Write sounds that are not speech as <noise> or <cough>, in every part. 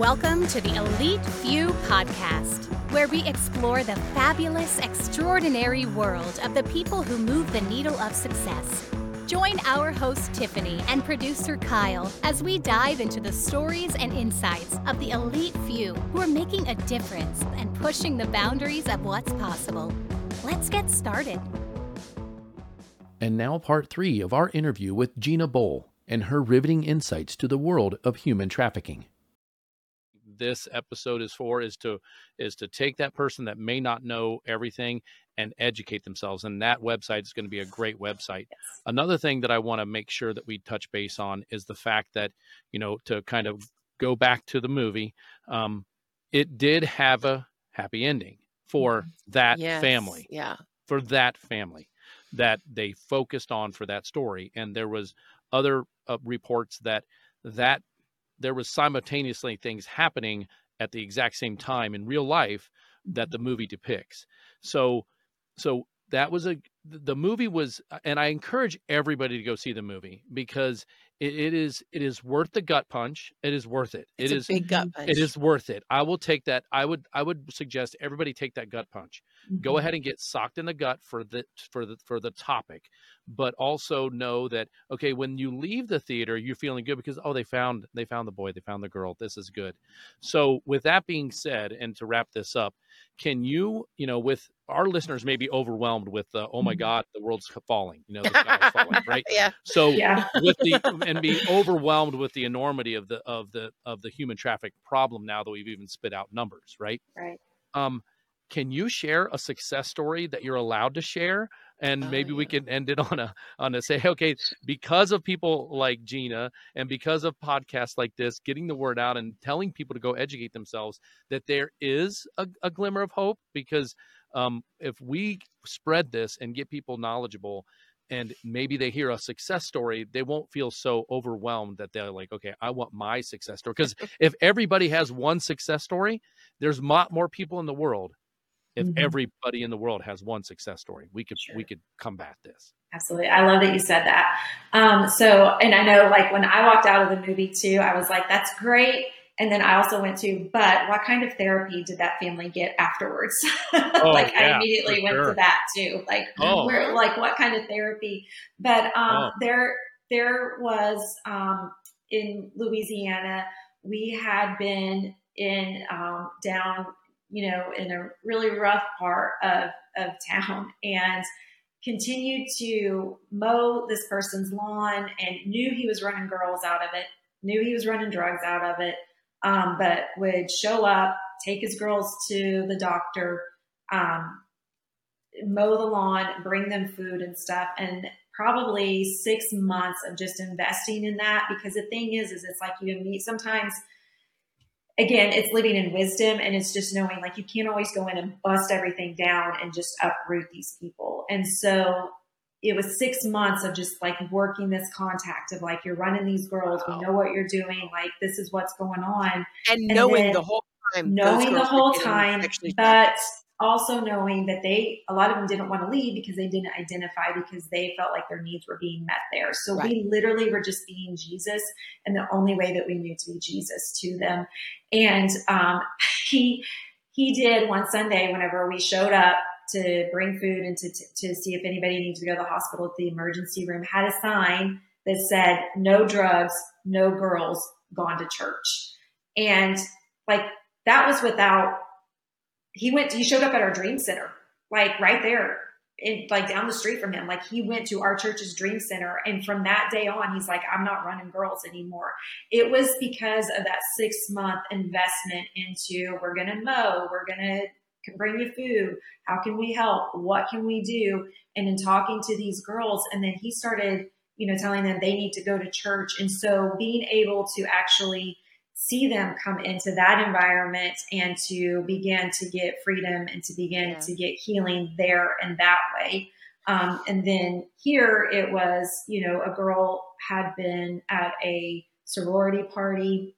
Welcome to the Elite Few podcast, where we explore the fabulous, extraordinary world of the people who move the needle of success. Join our host Tiffany and producer Kyle as we dive into the stories and insights of the elite few who are making a difference and pushing the boundaries of what's possible. Let's get started. And now, part three of our interview with Gina Bohl and her riveting insights to the world of human trafficking this episode is for is to is to take that person that may not know everything and educate themselves and that website is going to be a great website yes. another thing that i want to make sure that we touch base on is the fact that you know to kind of go back to the movie um, it did have a happy ending for mm-hmm. that yes. family yeah for that family that they focused on for that story and there was other uh, reports that that there was simultaneously things happening at the exact same time in real life that the movie depicts. So so that was a the movie was and I encourage everybody to go see the movie because it, it is it is worth the gut punch. It is worth it. It's it is big gut punch. It is worth it. I will take that. I would I would suggest everybody take that gut punch. Mm-hmm. Go ahead and get socked in the gut for the for the for the topic, but also know that okay, when you leave the theater, you're feeling good because oh, they found they found the boy, they found the girl. This is good. So with that being said, and to wrap this up, can you you know with our listeners may be overwhelmed with the oh my mm-hmm. god the world's falling you know the sky's falling <laughs> right yeah so yeah. with the <laughs> and be overwhelmed with the enormity of the of the of the human traffic problem now that we've even spit out numbers right right um can you share a success story that you're allowed to share and oh, maybe yeah. we can end it on a on a say okay because of people like gina and because of podcasts like this getting the word out and telling people to go educate themselves that there is a, a glimmer of hope because um, if we spread this and get people knowledgeable and maybe they hear a success story they won't feel so overwhelmed that they're like okay i want my success story because if everybody has one success story there's a lot more people in the world if mm-hmm. everybody in the world has one success story we could sure. we could combat this absolutely i love that you said that um, so and i know like when i walked out of the movie too i was like that's great and then I also went to, but what kind of therapy did that family get afterwards? <laughs> Oh, like yeah, I immediately went sure. to that too. Like oh. where, like what kind of therapy? But um, oh. there, there was um, in Louisiana, we had been in um, down, you know, in a really rough part of of town, <laughs> and continued to mow this person's lawn, and knew he was running girls out of it, knew he was running drugs out of it um, but would show up, take his girls to the doctor, um, mow the lawn, bring them food and stuff, and probably six months of just investing in that. Because the thing is, is it's like you meet sometimes. Again, it's living in wisdom and it's just knowing like you can't always go in and bust everything down and just uproot these people. And so it was six months of just like working this contact of like you're running these girls wow. we know what you're doing like this is what's going on and, and knowing the whole time knowing the whole time but also knowing that they a lot of them didn't want to leave because they didn't identify because they felt like their needs were being met there so right. we literally were just being jesus and the only way that we knew to be jesus to them and um, <laughs> he he did one sunday whenever we showed up to bring food and to, to, to see if anybody needs to go to the hospital at the emergency room had a sign that said no drugs, no girls, gone to church. And like that was without he went he showed up at our dream center, like right there in like down the street from him. Like he went to our church's dream center. And from that day on, he's like, I'm not running girls anymore. It was because of that six month investment into we're gonna mow, we're gonna can bring you food. How can we help? What can we do? And in talking to these girls, and then he started, you know, telling them they need to go to church. And so being able to actually see them come into that environment and to begin to get freedom and to begin yeah. to get healing there and that way. Um, and then here it was, you know, a girl had been at a sorority party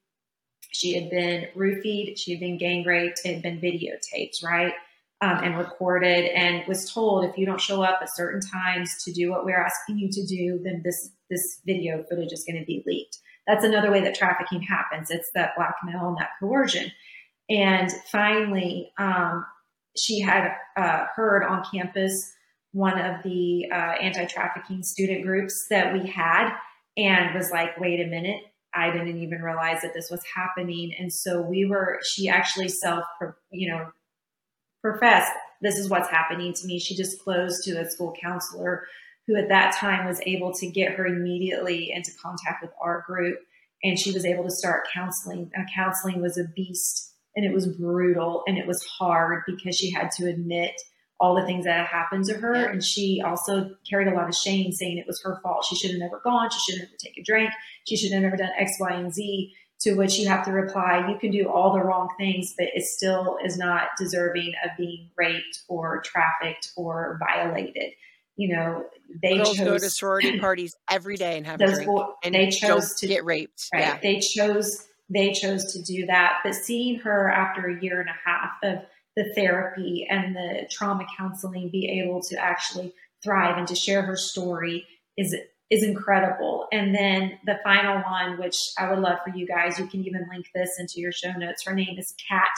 she had been roofied, she had been gang raped, it had been videotaped, right? um, and recorded and was told if you don't show up at certain times to do what we're asking you to do, then this this video footage is going to be leaked. That's another way that trafficking happens. It's that blackmail and that coercion. And finally, um, she had uh, heard on campus one of the uh, anti-trafficking student groups that we had and was like wait a minute i didn't even realize that this was happening and so we were she actually self you know professed this is what's happening to me she disclosed to a school counselor who at that time was able to get her immediately into contact with our group and she was able to start counseling uh, counseling was a beast and it was brutal and it was hard because she had to admit all the things that had happened to her. And she also carried a lot of shame saying it was her fault. She should have never gone. She should have never taken a drink. She should have never done X, Y, and Z. To which you have to reply, you can do all the wrong things, but it still is not deserving of being raped or trafficked or violated. You know, they Girls chose, go to sorority <clears throat> parties every day and have a drink, and they chose to get raped. Right. Yeah. They chose they chose to do that. But seeing her after a year and a half of the therapy and the trauma counseling be able to actually thrive and to share her story is is incredible. And then the final one, which I would love for you guys, you can even link this into your show notes. Her name is Kat,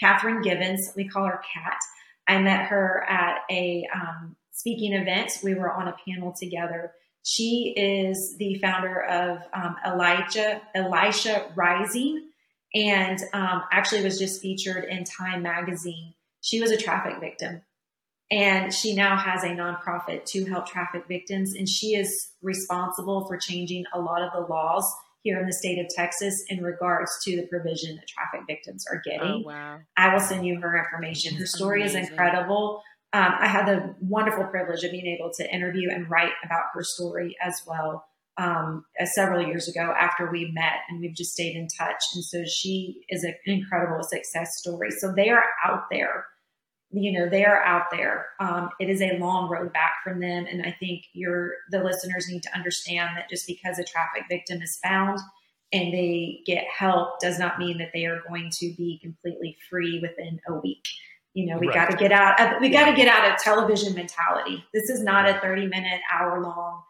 Catherine Givens. We call her Kat. I met her at a um, speaking events. We were on a panel together. She is the founder of um, Elijah Elisha Rising, and um, actually was just featured in Time magazine. She was a traffic victim, and she now has a nonprofit to help traffic victims, and she is responsible for changing a lot of the laws here in the state of Texas in regards to the provision that traffic victims are getting. Oh, wow. I will send you her information. Her story Amazing. is incredible. Um, I had the wonderful privilege of being able to interview and write about her story as well um, several years ago after we met and we've just stayed in touch. And so she is an incredible success story. So they are out there, you know, they are out there. Um, it is a long road back from them. And I think your, the listeners need to understand that just because a traffic victim is found and they get help does not mean that they are going to be completely free within a week. You know, we right. got to get out of, we got to get out of television mentality. This is not a 30 minute, hour long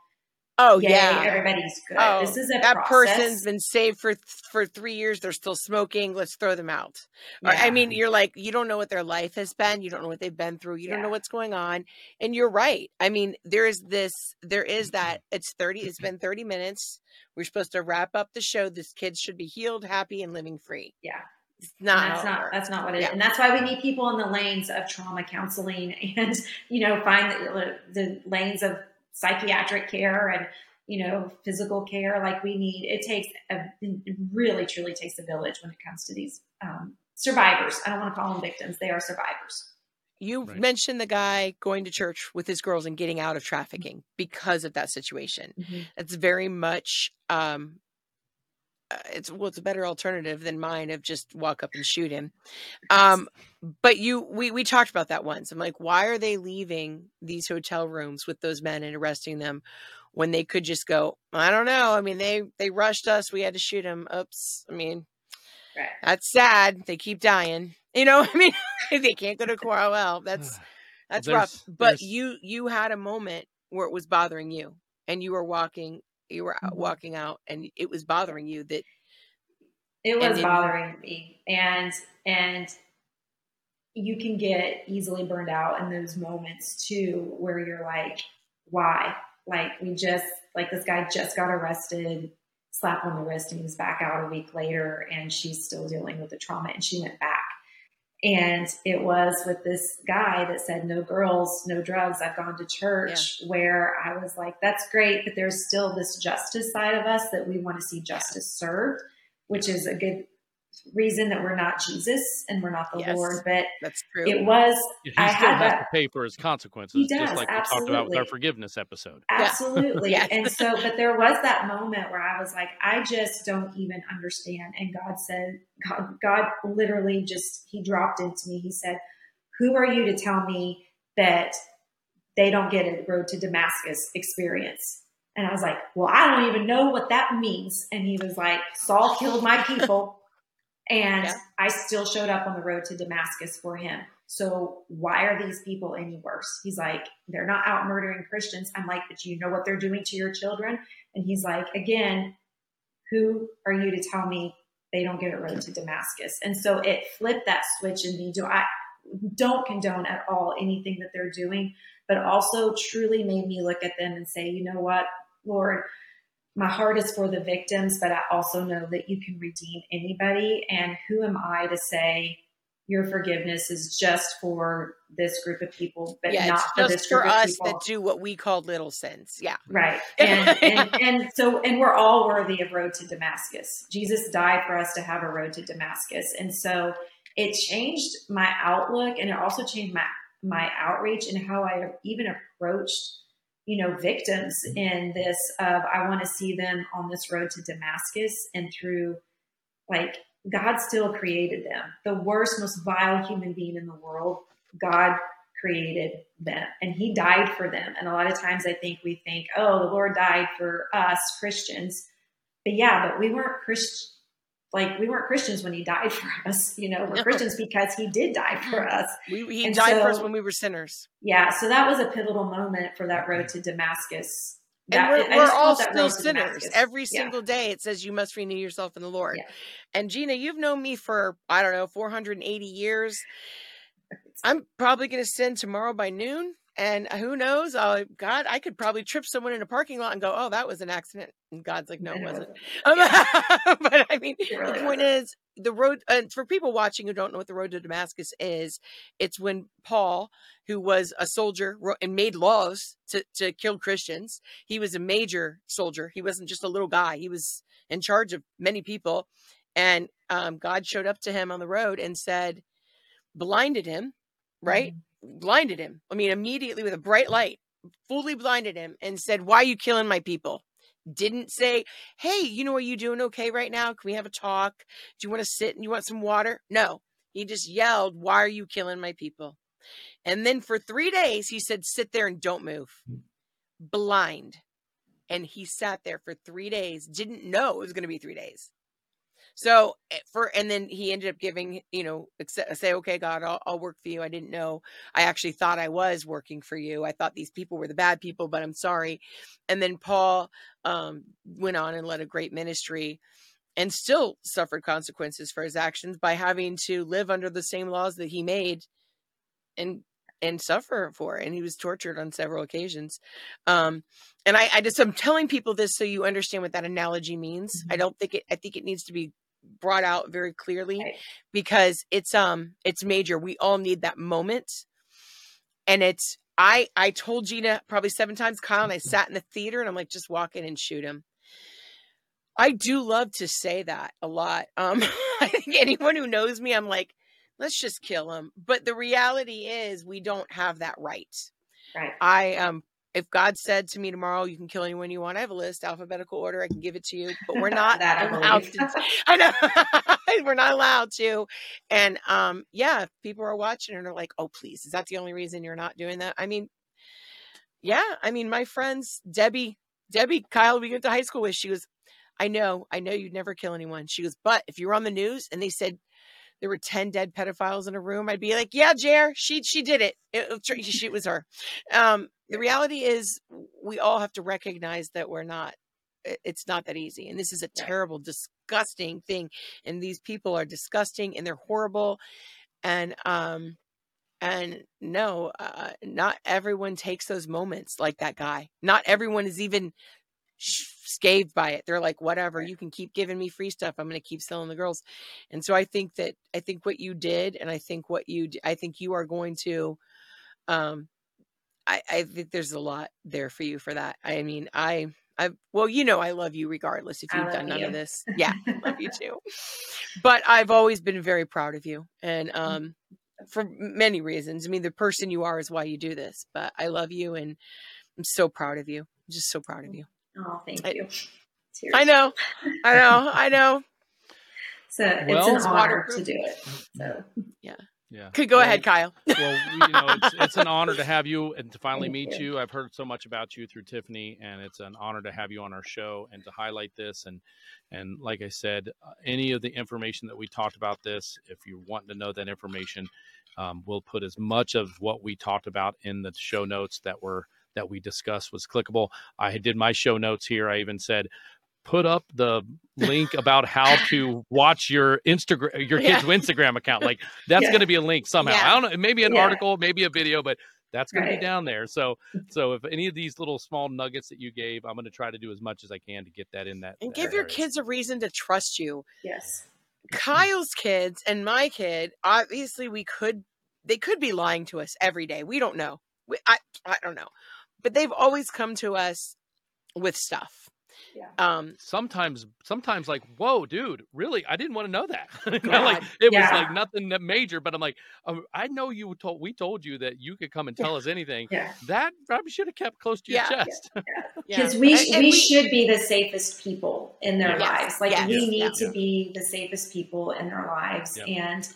Oh Yay, yeah, everybody's good. Oh, this is a that process. person's been saved for for three years. They're still smoking. Let's throw them out. Yeah. I mean, you're like you don't know what their life has been. You don't know what they've been through. You yeah. don't know what's going on. And you're right. I mean, there is this. There is that. It's thirty. It's been thirty minutes. We're supposed to wrap up the show. This kid should be healed, happy, and living free. Yeah. It's not that's not that's not what it yeah. is. And that's why we need people in the lanes of trauma counseling <laughs> and you know find the, the lanes of psychiatric care and you know physical care like we need it takes a it really truly takes a village when it comes to these um, survivors i don't want to call them victims they are survivors you right. mentioned the guy going to church with his girls and getting out of trafficking because of that situation mm-hmm. it's very much um, it's well it's a better alternative than mine of just walk up and shoot him. Um but you we we talked about that once. I'm like why are they leaving these hotel rooms with those men and arresting them when they could just go i don't know. I mean they they rushed us. We had to shoot them oops. I mean right. that's sad. They keep dying. You know i mean? <laughs> They can't go to corral that's <sighs> that's there's, rough but you you had a moment where it was bothering you and you were walking you were mm-hmm. walking out and it was bothering you that it was bothering me and and you can get easily burned out in those moments too where you're like why like we just like this guy just got arrested slap on the wrist and he's back out a week later and she's still dealing with the trauma and she went back and it was with this guy that said, No girls, no drugs. I've gone to church, yeah. where I was like, That's great, but there's still this justice side of us that we want to see justice served, which is a good reason that we're not Jesus and we're not the yes, Lord, but that's true. It was. Yeah, he I still has that, to pay for his consequences, does, just like absolutely. we talked about with our forgiveness episode. <laughs> Absolutely. yes. And so, but there was that moment where I was like, I just don't even understand. And God said, God, God literally just He dropped into me. He said, "Who are you to tell me that they don't get a road to Damascus experience?" And I was like, well, I don't even know what that means. And he was like, Saul killed my people <laughs> And yeah. I still showed up on the road to Damascus for him. So why are these people any worse? He's like, they're not out murdering Christians. I'm like, but you know what they're doing to your children? And he's like, again, who are you to tell me they don't get a road to Damascus? And so it flipped that switch in me. Do I don't condone at all anything that they're doing, but also truly made me look at them and say, you know what, Lord, my heart is for the victims, but I also know that you can redeem anybody. And who am I to say your forgiveness is just for this group of people, but yeah, not for this for group us of people. that do what we call little sins. Yeah, right. <laughs> And, and and so and we're all worthy of road to Damascus. Jesus died for us to have a road to Damascus, and so it changed my outlook, and it also changed my my outreach and how I even approached you know, victims mm-hmm. in this of I want to see them on this road to Damascus and through like God still created them. The worst, most vile human being in the world, God created them and he died for them. And a lot of times I think we think, oh, the Lord died for us Christians. But yeah, but we weren't Christian like we weren't Christians when he died for <laughs> us. You know, we're. Christians because he did die for mm-hmm. us. We, he and died so, for us when we were sinners. Yeah, so that was a pivotal moment for that road to Damascus. That, and we're, we're all still sinners. Every single yeah. day it says you must renew yourself in the Lord. Yeah. And Gina, you've known me for, I don't know, 480 years. I'm probably going to sin tomorrow by noon. And who knows? Uh, God, I could probably trip someone in a parking lot and go, "Oh, that was an accident." And God's like, "No, it wasn't." <laughs> <laughs> But I mean, really the point is, the road. And for people watching who don't know what the road to Damascus is, it's when Paul, who was a soldier and made laws to to kill Christians, he was a major soldier. He wasn't just a little guy. He was in charge of many people, and um, God showed up to him on the road and said, blinded him, right? Mm-hmm blinded him. I mean, immediately with a bright light, fully blinded him and said, Why are you killing my people? Didn't say, Hey, you know, are you doing okay right now? Can we have a talk? Do you want to sit and you want some water? No. He just yelled, Why are you killing my people? And then for three days, he said, Sit there and don't move. Hmm. Blind. And he sat there for three days, didn't know it was going to be three days. So eh, for and then he ended up giving, you know, accept, say, okay, God, I'll, I'll work for you. I didn't know. I actually thought I was working for you. I thought these people were the bad people, but I'm sorry. And then Paul um, went on and led a great ministry and still suffered consequences for his actions by having to live under the same laws that he made and and suffer for and he was tortured on several occasions um and i i just i'm telling people this so you understand what that analogy means mm-hmm. i don't think it i think it needs to be brought out very clearly right. because it's um it's major. We all need that moment. And it's I I told Gina probably seven times, Kyle, and I sat in the theater and I'm like, just walk in and shoot him. I do love to say that a lot. Um <laughs> I think anyone who knows me, I'm like, let's just kill him. But the reality is we don't have that right. Right. I um if God said to me tomorrow, you can kill anyone you want, I have a list, alphabetical order, I can give it to you, but we're <laughs> not allowed to. <laughs> I know <laughs> we're not allowed to. And um, yeah, people are watching and are like, oh, please, is that the only reason you're not doing that? I mean, yeah, I mean, my friends, Debbie, Debbie, Kyle, we went to high school with, she was, I know, I know you'd never kill anyone. She goes, but if you were on the news and they said there were 10 dead pedophiles in a room, I'd be like, yeah, Jer, she, she did it. It, it, it was her. Um, the reality is we all have to recognize that we're not it's not that easy and this is a terrible disgusting thing and these people are disgusting and they're horrible and um and no uh, not everyone takes those moments like that guy. Not everyone is even scathed by it. They're like whatever you can keep giving me free stuff i'm going to keep selling the girls. And so i think that i think what you did and i think what you i think you are going to um I, I think there's a lot there for you for that. I mean, I, I, well, you know, I love you regardless if you've done none you. of this. Yeah, love you <laughs> too. But I've always been very proud of you, and mm. um, for many reasons. I mean, the person you are is why you do this. But I love you, and I'm so proud of you. I'm just so proud of mm. you. Oh, thank I, you. I know, I know, I know. So well, it's an honor to do it. So yeah. Yeah. Could go well, ahead, Kyle. <laughs> well, you know, it's, it's an honor to have you and to finally meet you. you. I've heard so much about you through Tiffany, and it's an honor to have you on our show and to highlight this. And and like I said, uh, any of the information that we talked about this, if you want to know that information, um, we'll put as much of what we talked about in the show notes that were that we discussed was clickable. I did my show notes here. I even said put up the link about how <laughs> to watch your Instagram, your kid's yeah. Instagram account. Like that's yeah. going to be a link somehow. Yeah. I don't know, maybe an article, maybe a video, but that's going right. to be down there. So, <laughs> so if any of these little small nuggets that you gave, I'm going to try to do as much as I can to get that in that. And that give area. your kids a reason to trust you. Yes. Kyle's kids and my kid, obviously, we could, they could be lying to us every day. We don't know. We, I, I don't know, but they've always come to us with stuff yeah. Um, sometimes, sometimes like, whoa, dude, really? I didn't want to know that. <laughs> like it yeah. was like nothing major, but I'm like, oh, I know you told, we told you that you could come and tell yeah. us anything. Yeah. That probably should have kept close to your chest. <laughs> Because we, and, and we, we, should be the safest people in their lives. Like yes. we need to be the safest people in their lives. And,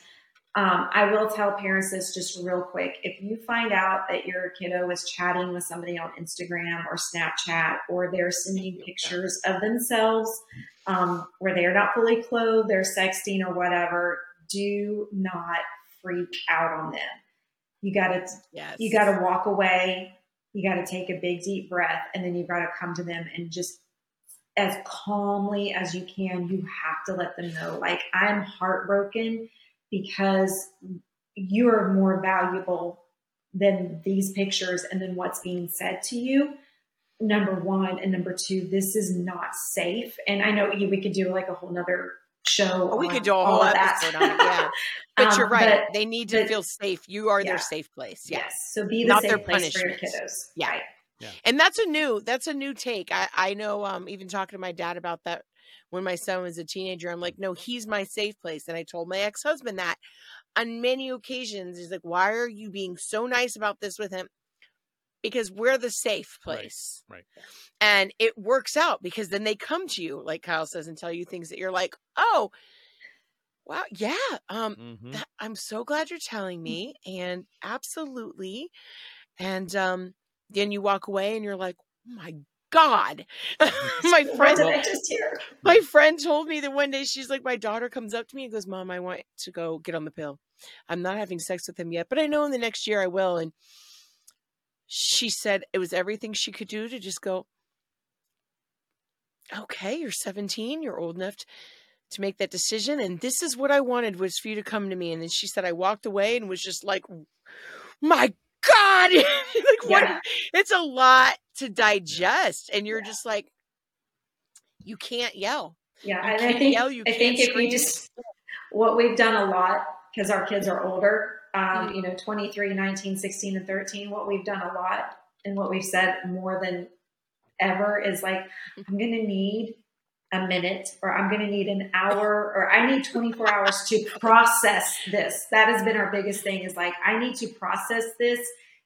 um, I will tell parents this just real quick. If you find out that your kiddo is chatting with somebody on Instagram or Snapchat, or they're sending pictures of themselves um, where they are not fully clothed, they're sexting or whatever, do not freak out on them. You gotta, yes. you gotta walk away. You gotta take a big deep breath, and then you gotta come to them and just as calmly as you can. You have to let them know, like, I'm heartbroken because you are more valuable than these pictures and then what's being said to you number one and number two this is not safe and i know we could do like a whole nother show we could do a whole episode on it yeah <laughs> but um, you're right but, they need to but, feel safe you are yeah. their safe place yes. yes so be the not safe their place punishment. for your kiddos yeah. Right. yeah and that's a new that's a new take i i know um even talking to my dad about that when my son was a teenager. I'm like, no, he's my safe place. And I told my ex husband that on many occasions. He's like, why are you being so nice about this with him? Because we're the safe place. Right. right. And it works out because then they come to you, like Kyle says, and tell you things that you're like, oh, wow, yeah. Um, mm-hmm. that, I'm so glad you're telling me. And absolutely. And um, then you walk away and you're like, oh my God. <laughs> <laughs> my friend my friend told me that one day she's like, my daughter comes up to me and goes, Mom, I want to go get on the pill. I'm not having sex with him yet, but I know in the next year I will. And she said it was everything she could do to just go, Okay, you're 17, you're old enough to, to make that decision. And this is what I wanted was for you to come to me. And then she said I walked away and was just like, My God, <laughs> like what? Yeah. It's a lot to digest, and you're yeah. just like, you can't yell. Yeah, you and I think yell, I think if we just what we've done a lot because our kids are older, um, mm-hmm. you know, 23, 19, 16, and 13. What we've done a lot and what we've said more than ever is like, I'm going to need a minute or I'm going to need an hour or I need 24 hours to process this. That has been our biggest thing is like, I need to process this.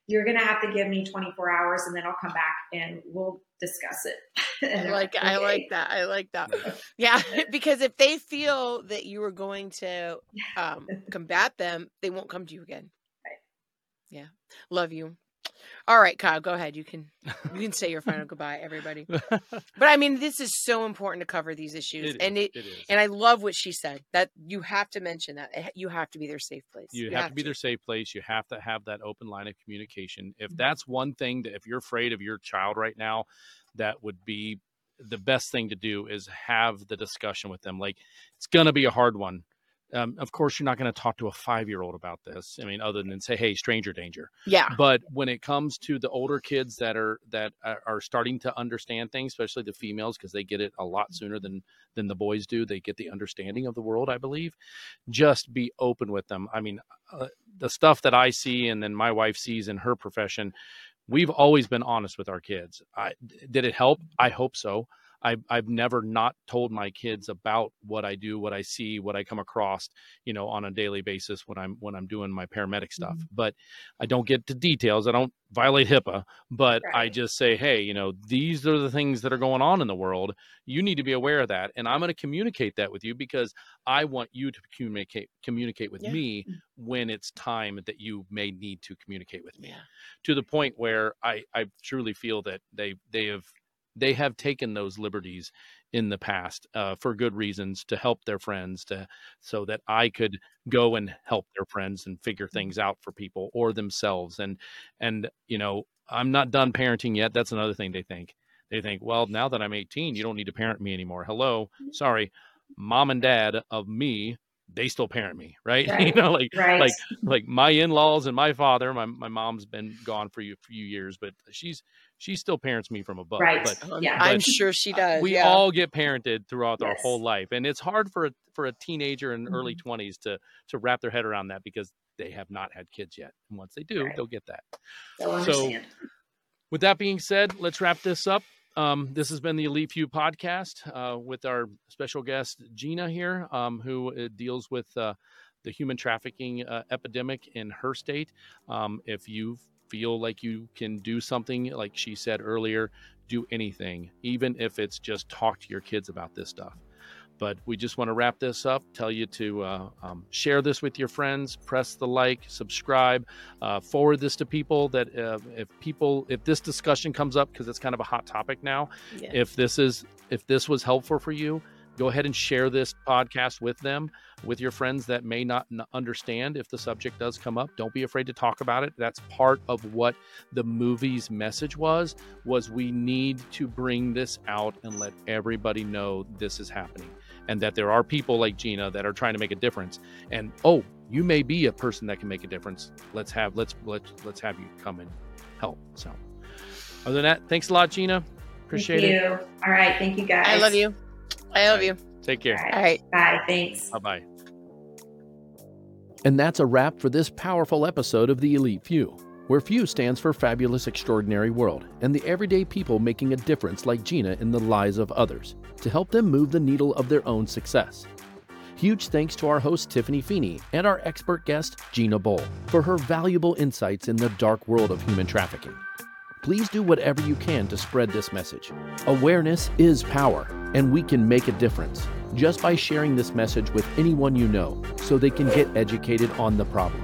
You're going to have to give me 24 hours and then I'll come back and we'll discuss it. <laughs> I like, okay. I like that. I like that. Yeah. <laughs> <laughs> because if they feel that you are going to um, combat them, they won't come to you again. Right. Yeah. Love you. All right, Kyle, go ahead. You can you can say your final goodbye, everybody. But I mean, this is so important to cover these issues, it and it, it and I love what she said that you have to mention that you have to be their safe place. You, you have, have, to be their safe place. You have to have that open line of communication. If mm-hmm. that's one thing that if you're afraid of your child right now, that would be the best thing to do is have the discussion with them. Like it's gonna be a hard one um, of course, you're not going to talk to a five year old about this. I mean, other than say, "Hey, stranger danger." Yeah. But when it comes to the older kids that are that are starting to understand things, especially the females, because they get it a lot sooner than than the boys do, they get the understanding of the world. I believe. Just be open with them. I mean, uh, the stuff that I see, and then my wife sees in her profession, we've always been honest with our kids. I, did it help? I hope so. I've I've never not told my kids about what I do, what I see, what I come across, you know, on a daily basis when I'm when I'm doing my paramedic stuff. Mm-hmm. But I don't get to details. I don't violate HIPAA, but right. I just say, hey, you know, these are the things that are going on in the world. You need to be aware of that, and I'm going to communicate that with you because I want you to communicate communicate with yeah. me mm. when it's time that you may need to communicate with me. Yeah. To the point where I I truly feel that they they have they have taken those liberties in the past uh, for good reasons to help their friends to so that i could go and help their friends and figure mm-hmm. things out for people or themselves and and you know i'm not done parenting yet that's another thing they think they think well now that i'm 18 you don't need to parent me anymore hello mm-hmm. sorry mom and dad of me they still parent me, right? <laughs> right. you know, like right. like like my in-laws and my father. My my mom's been gone for a few years, but she's she still parents me from above. Right. But, yeah, but I'm sure she does. We yeah. all get parented throughout yes. our whole life, and it's hard for a for a teenager in mm-hmm. early 20s to to wrap their head around that because they have not had kids yet. And once they do, right. they'll get that. They'll so, with that being said, let's wrap this up. Um, this has been the Elite Few podcast uh, with our special guest Gina here, um, who uh, deals with uh, the human trafficking uh, epidemic in her state. Um, if you feel like you can do something, like she said earlier, do anything, even if it's just talk to your kids about this stuff. But we just want to wrap this up, tell you to uh, um, share this with your friends, press the like, subscribe, uh, forward this to people that uh, if people, if this discussion comes up, because it's kind of a hot topic now, if this is, if this was helpful for you, go ahead and share this podcast with them with your friends that may not understand if the subject does come up. Don't be afraid to talk about it. That's part of what the movie's message was was we need to bring this out and let everybody know this is happening and that there are people like Gina that are trying to make a difference. And oh you may be a person that can make a difference. Let's have let's let's let's have you come and help. So other than that thanks a lot Gina. Appreciate thank you. it all right. Thank you guys. I love you I love you. Take care. All right. Bye. Thanks. Bye bye. And that's a wrap for this powerful episode of The Elite Few, where Few stands for Fabulous Extraordinary World and the everyday people making a difference like Gina in the lives of others to help them move the needle of their own success. Huge thanks to our host Tiffany Feeney and our expert guest Gina Bohl for her valuable insights in the dark world of human trafficking. Please do whatever you can to spread this message. Awareness is power, and we can make a difference just by sharing this message with anyone you know so they can get educated on the problem.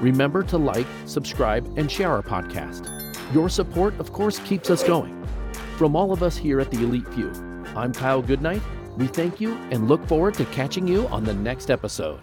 Remember to like, subscribe, and share our podcast. Your support, of course, keeps us going. From all of us here at the Elite Few, I'm Kyle Goodnight. We thank you and look forward to catching you on the next episode.